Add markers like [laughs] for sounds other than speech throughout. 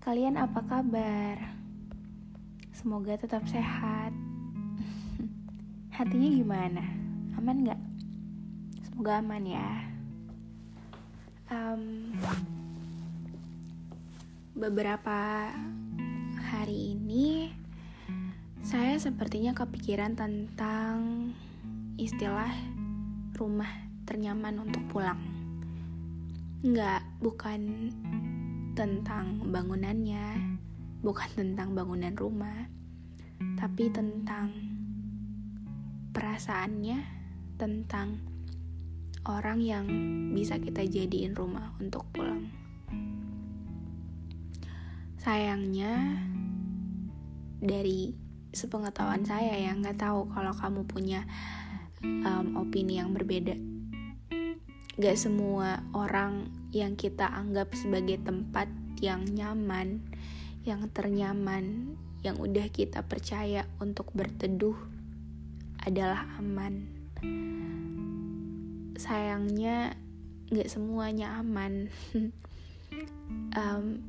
Kalian apa kabar? Semoga tetap sehat. [laughs] Hatinya gimana? Aman nggak? Semoga aman ya. Um, beberapa hari ini saya sepertinya kepikiran tentang istilah rumah ternyaman untuk pulang. Enggak, bukan tentang bangunannya, bukan tentang bangunan rumah, tapi tentang perasaannya, tentang orang yang bisa kita jadiin rumah untuk pulang. Sayangnya, dari sepengetahuan saya ya nggak tahu kalau kamu punya um, opini yang berbeda gak semua orang yang kita anggap sebagai tempat yang nyaman yang ternyaman yang udah kita percaya untuk berteduh adalah aman sayangnya gak semuanya aman [laughs] um,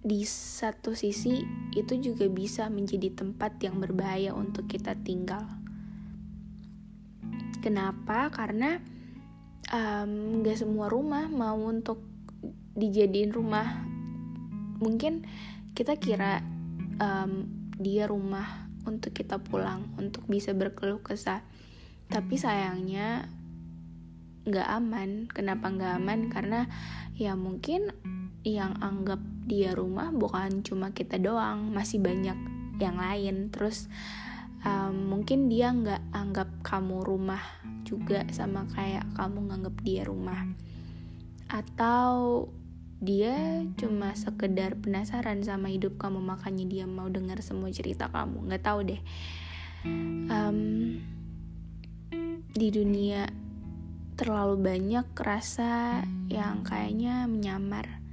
di satu sisi itu juga bisa menjadi tempat yang berbahaya untuk kita tinggal. Kenapa? Karena um, gak semua rumah mau untuk dijadiin rumah. Mungkin kita kira um, dia rumah untuk kita pulang, untuk bisa berkeluh kesah. Tapi sayangnya gak aman. Kenapa gak aman? Karena ya mungkin yang anggap dia rumah bukan cuma kita doang masih banyak yang lain terus um, mungkin dia nggak anggap kamu rumah juga sama kayak kamu nganggap dia rumah. Atau dia cuma sekedar penasaran sama hidup kamu makanya dia mau dengar semua cerita kamu. Nggak tahu deh. Um, di dunia terlalu banyak rasa yang kayaknya menyamar.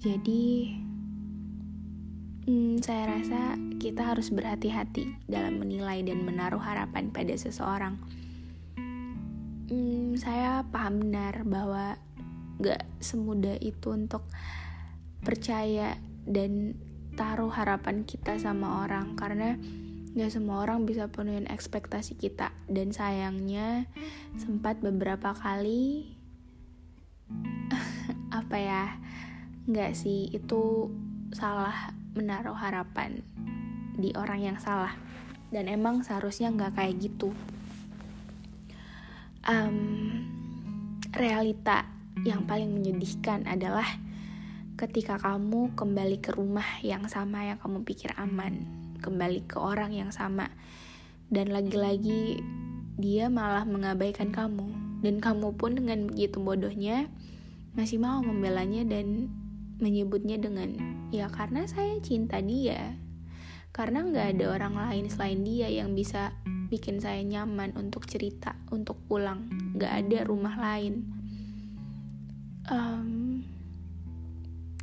Jadi, hmm, saya rasa kita harus berhati-hati dalam menilai dan menaruh harapan pada seseorang. Hmm, saya paham benar bahwa gak semudah itu untuk percaya dan taruh harapan kita sama orang karena gak semua orang bisa penuhin ekspektasi kita dan sayangnya sempat beberapa kali [laughs] apa ya nggak sih itu salah menaruh harapan di orang yang salah. Dan emang seharusnya nggak kayak gitu. Um, realita yang paling menyedihkan adalah ketika kamu kembali ke rumah yang sama yang kamu pikir aman kembali ke orang yang sama. Dan lagi-lagi dia malah mengabaikan kamu. Dan kamu pun dengan begitu bodohnya masih mau membelanya dan menyebutnya dengan ya karena saya cinta dia. Karena nggak ada orang lain selain dia yang bisa bikin saya nyaman untuk cerita untuk pulang. Nggak ada rumah lain. Um,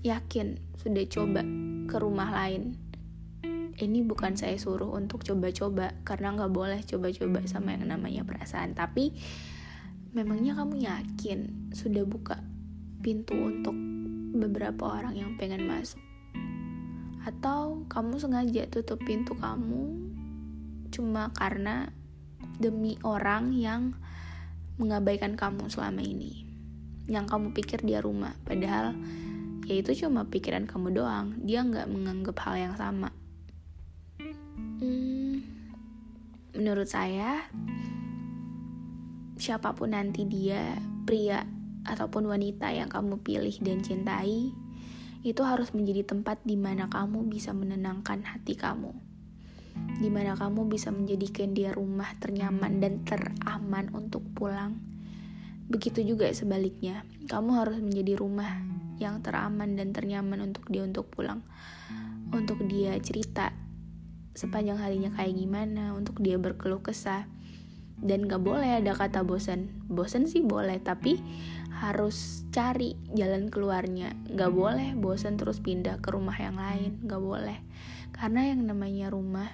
yakin sudah coba ke rumah lain. Ini bukan saya suruh untuk coba-coba karena nggak boleh coba-coba sama yang namanya perasaan. Tapi memangnya kamu yakin sudah buka pintu untuk beberapa orang yang pengen masuk. Atau kamu sengaja tutup pintu kamu cuma karena demi orang yang mengabaikan kamu selama ini. Yang kamu pikir dia rumah padahal ya itu cuma pikiran kamu doang. Dia nggak menganggap hal yang sama. Hmm, menurut saya siapa pun nanti dia pria ataupun wanita yang kamu pilih dan cintai, itu harus menjadi tempat di mana kamu bisa menenangkan hati kamu. di mana kamu bisa menjadikan dia rumah ternyaman dan teraman untuk pulang. Begitu juga sebaliknya, kamu harus menjadi rumah yang teraman dan ternyaman untuk dia untuk pulang. Untuk dia cerita sepanjang harinya kayak gimana, untuk dia berkeluh kesah. Dan gak boleh ada kata bosan. Bosan sih boleh, tapi harus cari jalan keluarnya. Gak boleh bosan terus pindah ke rumah yang lain, gak boleh. Karena yang namanya rumah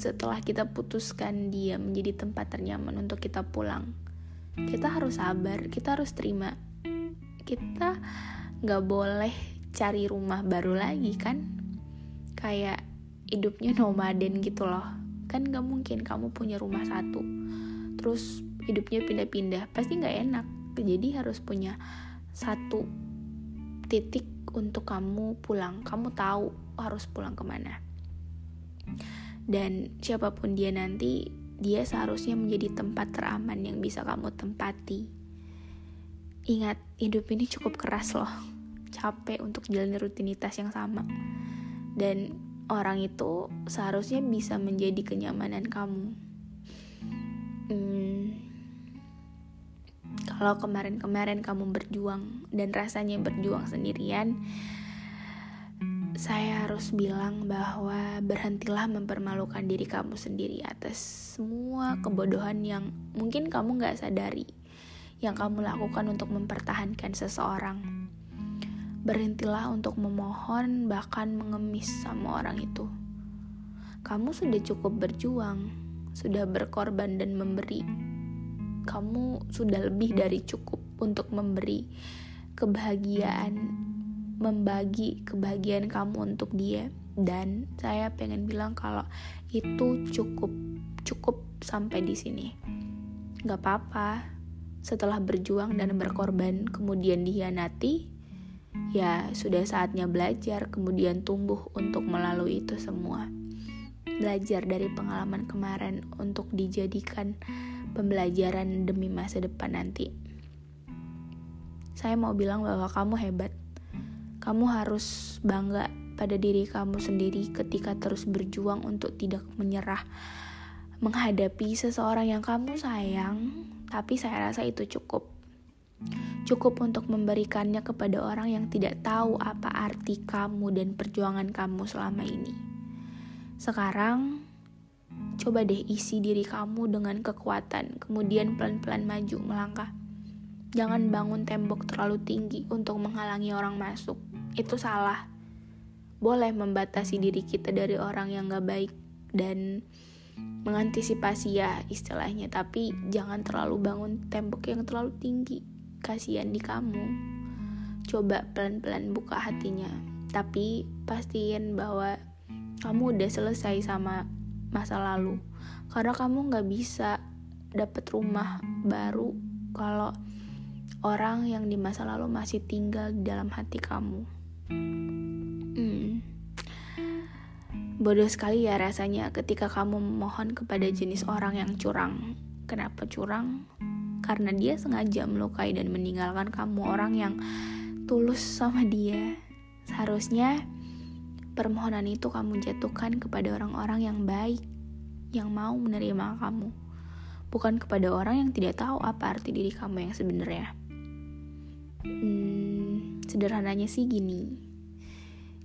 setelah kita putuskan dia menjadi tempat ternyaman untuk kita pulang kita harus sabar kita harus terima. Kita nggak boleh cari rumah baru lagi kan? Kayak hidupnya nomaden gitu loh. Kan nggak mungkin kamu punya rumah satu. Terus hidupnya pindah-pindah pasti nggak enak jadi harus punya satu titik untuk kamu pulang kamu tahu harus pulang ke mana dan siapa pun dia nanti, dia seharusnya menjadi tempat teraman yang bisa kamu tempati. Ingat, hidup ini cukup keras loh. Capek untuk jalan rutinitas yang sama. Dan orang itu seharusnya bisa menjadi kenyamanan kamu. Hmm, kalau kemarin-kemarin kamu berjuang dan rasanya berjuang sendirian, saya harus bilang bahwa berhentilah mempermalukan diri kamu sendiri atas semua kebodohan yang mungkin kamu gak sadari yang kamu lakukan untuk mempertahankan seseorang. Berhentilah untuk memohon bahkan mengemis sama orang itu. Kamu sudah cukup berjuang, sudah berkorban dan memberi. Kamu sudah lebih dari cukup untuk memberi kebahagiaan membagi kebahagiaan kamu untuk dia. Dan saya pengen bilang kalau itu cukup cukup sampai di sini. Nggak apa-apa. Setelah berjuang dan berkorban kemudian dihianati ya sudah saatnya belajar kemudian tumbuh untuk melalui itu semua. Belajar dari pengalaman kemarin untuk dijadikan pembelajaran demi masa depan nanti saya mau bilang bahwa kamu hebat kamu harus bangga pada diri kamu sendiri ketika terus berjuang untuk tidak menyerah menghadapi seseorang yang kamu sayang, tapi saya rasa itu cukup. Cukup untuk memberikannya kepada orang yang tidak tahu apa arti kamu dan perjuangan kamu selama ini. Sekarang, coba deh isi diri kamu dengan kekuatan, kemudian pelan-pelan maju melangkah. Jangan bangun tembok terlalu tinggi untuk menghalangi orang masuk itu salah. Boleh membatasi diri kita dari orang yang gak baik dan mengantisipasi ya istilahnya, tapi jangan terlalu bangun tembok yang terlalu tinggi. Kasihan di kamu. Coba pelan-pelan buka hatinya, tapi pastiin bahwa kamu udah selesai sama masa lalu. Karena kamu gak bisa dapet rumah baru kalau orang yang di masa lalu masih tinggal di dalam hati kamu. Hmm. Bodoh sekali ya rasanya ketika kamu memohon kepada jenis orang yang curang. Kenapa curang? Karena dia sengaja melukai dan meninggalkan kamu orang yang tulus sama dia. Seharusnya permohonan itu kamu jatuhkan kepada orang-orang yang baik, yang mau menerima kamu. Bukan kepada orang yang tidak tahu apa arti diri kamu yang sebenarnya. Hmm, Sederhananya sih gini.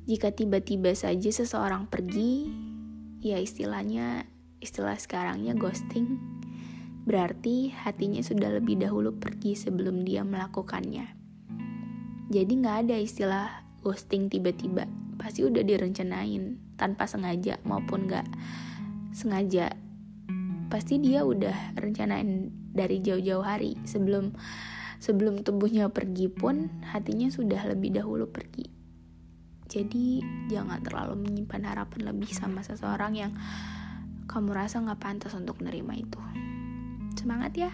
Jika tiba-tiba saja seseorang pergi, ya istilahnya istilah sekarangnya ghosting, berarti hatinya sudah lebih dahulu pergi sebelum dia melakukannya. Jadi nggak ada istilah ghosting tiba-tiba, pasti udah direncanain tanpa sengaja maupun nggak sengaja. Pasti dia udah rencanain dari jauh-jauh hari sebelum sebelum tubuhnya pergi pun hatinya sudah lebih dahulu pergi. Jadi jangan terlalu menyimpan harapan lebih sama seseorang yang kamu rasa nggak pantas untuk nerima itu. Semangat ya!